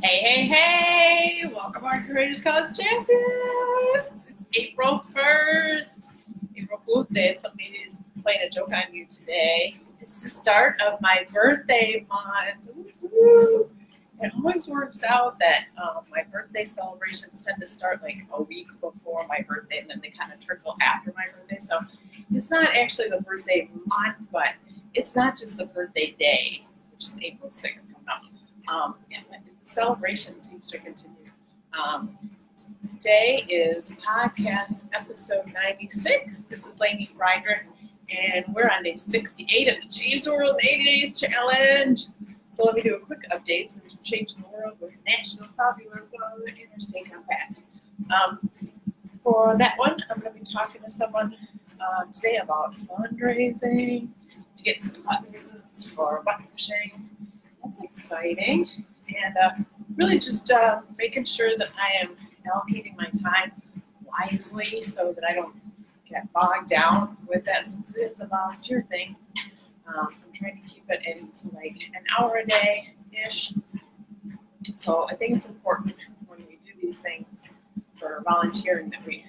Hey, hey, hey! Welcome our Courageous Cause Champions! It's April 1st, April Fool's Day. If somebody is playing a joke on you today, it's the start of my birthday month. It always works out that um, my birthday celebrations tend to start like a week before my birthday and then they kind of trickle after my birthday. So it's not actually the birthday month, but it's not just the birthday day, which is April 6th coming up. Um, the celebration seems to continue. Um, today is podcast episode 96. This is Lainey Friedrich, and we're on day 68 of the Change the World 80 Days Challenge. So let me do a quick update since we're changing the world with National Popular Vote Interstate Compact. Um, for that one, I'm going to be talking to someone uh, today about fundraising to get some buttons for button pushing that's exciting. And uh, really just uh, making sure that I am allocating my time wisely so that I don't get bogged down with that since it is a volunteer thing. Um, I'm trying to keep it into like an hour a day ish. So I think it's important when we do these things for volunteering that we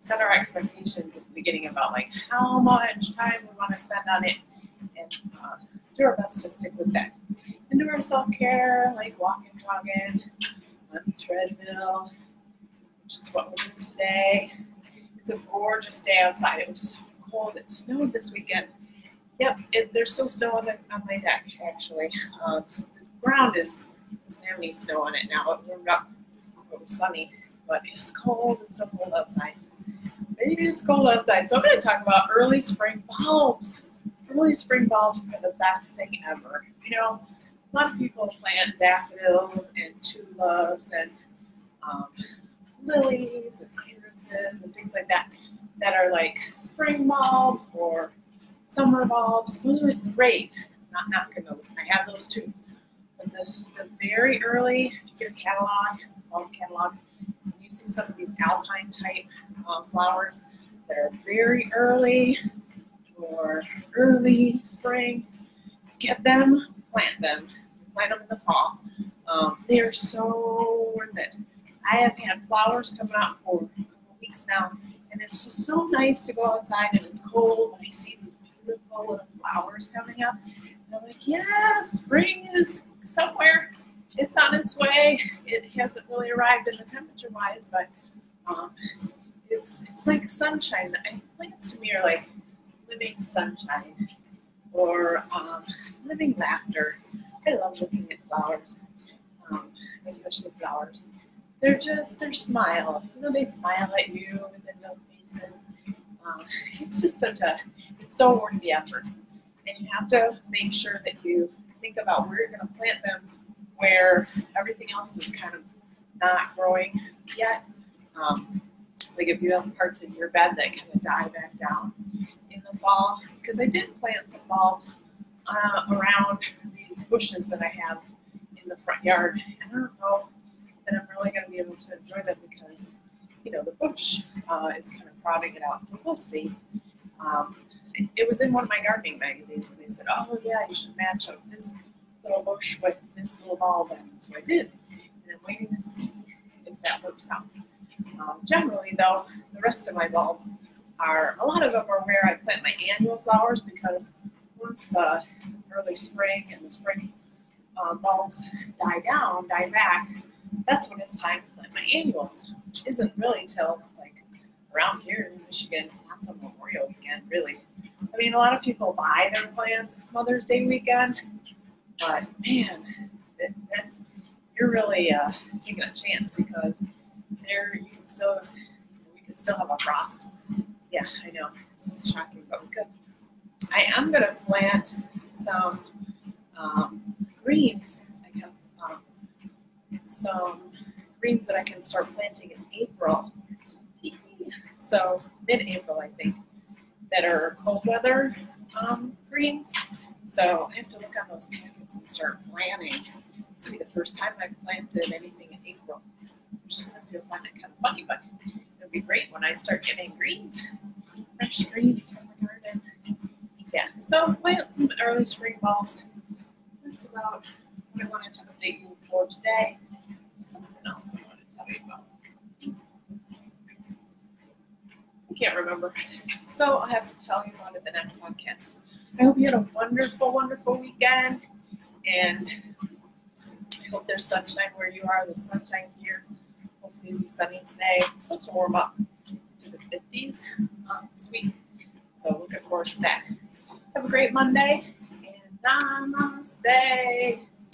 set our expectations at the beginning about like how much time we want to spend on it and uh, do our best to stick with that and do our self care, like walking, jogging, on the treadmill, which is what we're doing today. It's a gorgeous day outside. It was so cold. It snowed this weekend. Yep, it, there's still snow on, the, on my deck, actually. Um, so the ground is, have any snow on it now. It warmed up. It was sunny, but it's cold. It's still cold outside. Maybe it's cold outside. So I'm going to talk about early spring bulbs. Early spring bulbs are the best thing ever. You know, a lot of people plant daffodils and tulips and um, lilies and irises and things like that that are like spring bulbs or summer bulbs. Those are great. not knocking those. I have those too. But this, the very early, if you get a catalog, bulb catalog, you see some of these alpine type uh, flowers that are very early or early spring. Get them, plant them, plant them in the fall. Um, they are so worth it. I have had flowers coming out for a couple weeks now, and it's just so nice to go outside and it's cold and I see these beautiful little flowers coming up. And I'm like, yeah, spring is somewhere. It's on its way. It hasn't really arrived in the temperature wise, but um, it's it's like sunshine. And plants to me are like living sunshine or um, living laughter. I love looking at flowers, um, especially flowers. They're just, their smile. You know, they smile at you with their little faces. Um, it's just such a, it's so worth the effort. And you have to make sure that you think about where you're going to plant them where everything else is kind of not growing yet. Um, like if you have parts in your bed that kind of die back down the fall, because I did plant some bulbs uh, around these bushes that I have in the front yard. And I don't know that I'm really going to be able to enjoy them because, you know, the bush uh, is kind of prodding it out. So we'll see. Um, it, was in one of my gardening magazines, and they said, "Oh yeah, you should match up this little bush with this little bulb." And so I did, and I'm waiting to see if that works out. Um, generally, though, the rest of my bulbs are a lot of them are where I plant my annual flowers because once the early spring and the spring uh, bulbs die down, die back, that's when it's time to plant my annuals, which isn't really till like around here in Michigan, not until Memorial weekend, really. I mean, a lot of people buy their plants Mother's Day weekend, but man, it, that's you're really uh, taking a chance because there you can still we can still have a frost. Yeah, I know it's shocking, but could. I am going to plant some um, greens. I have um, some greens that I can start planting in April. So mid-April, I think, that are cold weather um, greens. So I have to look on those packets and start planting. This will be the first time I've planted anything in April. Which is going to feel fun kind of funny, but it'll be great when I start getting greens, fresh greens from the garden. Yeah, so plant some early spring bulbs. That's about what I wanted to update you for today. talking about? I can't remember. So I'll have to tell you about it the next podcast. I hope you had a wonderful, wonderful weekend. And I hope there's sunshine where you are. There's sunshine here. Hopefully it'll be sunny today. It's supposed to warm up to the 50s um, this week. So looking forward to that. Have a great Monday and namaste.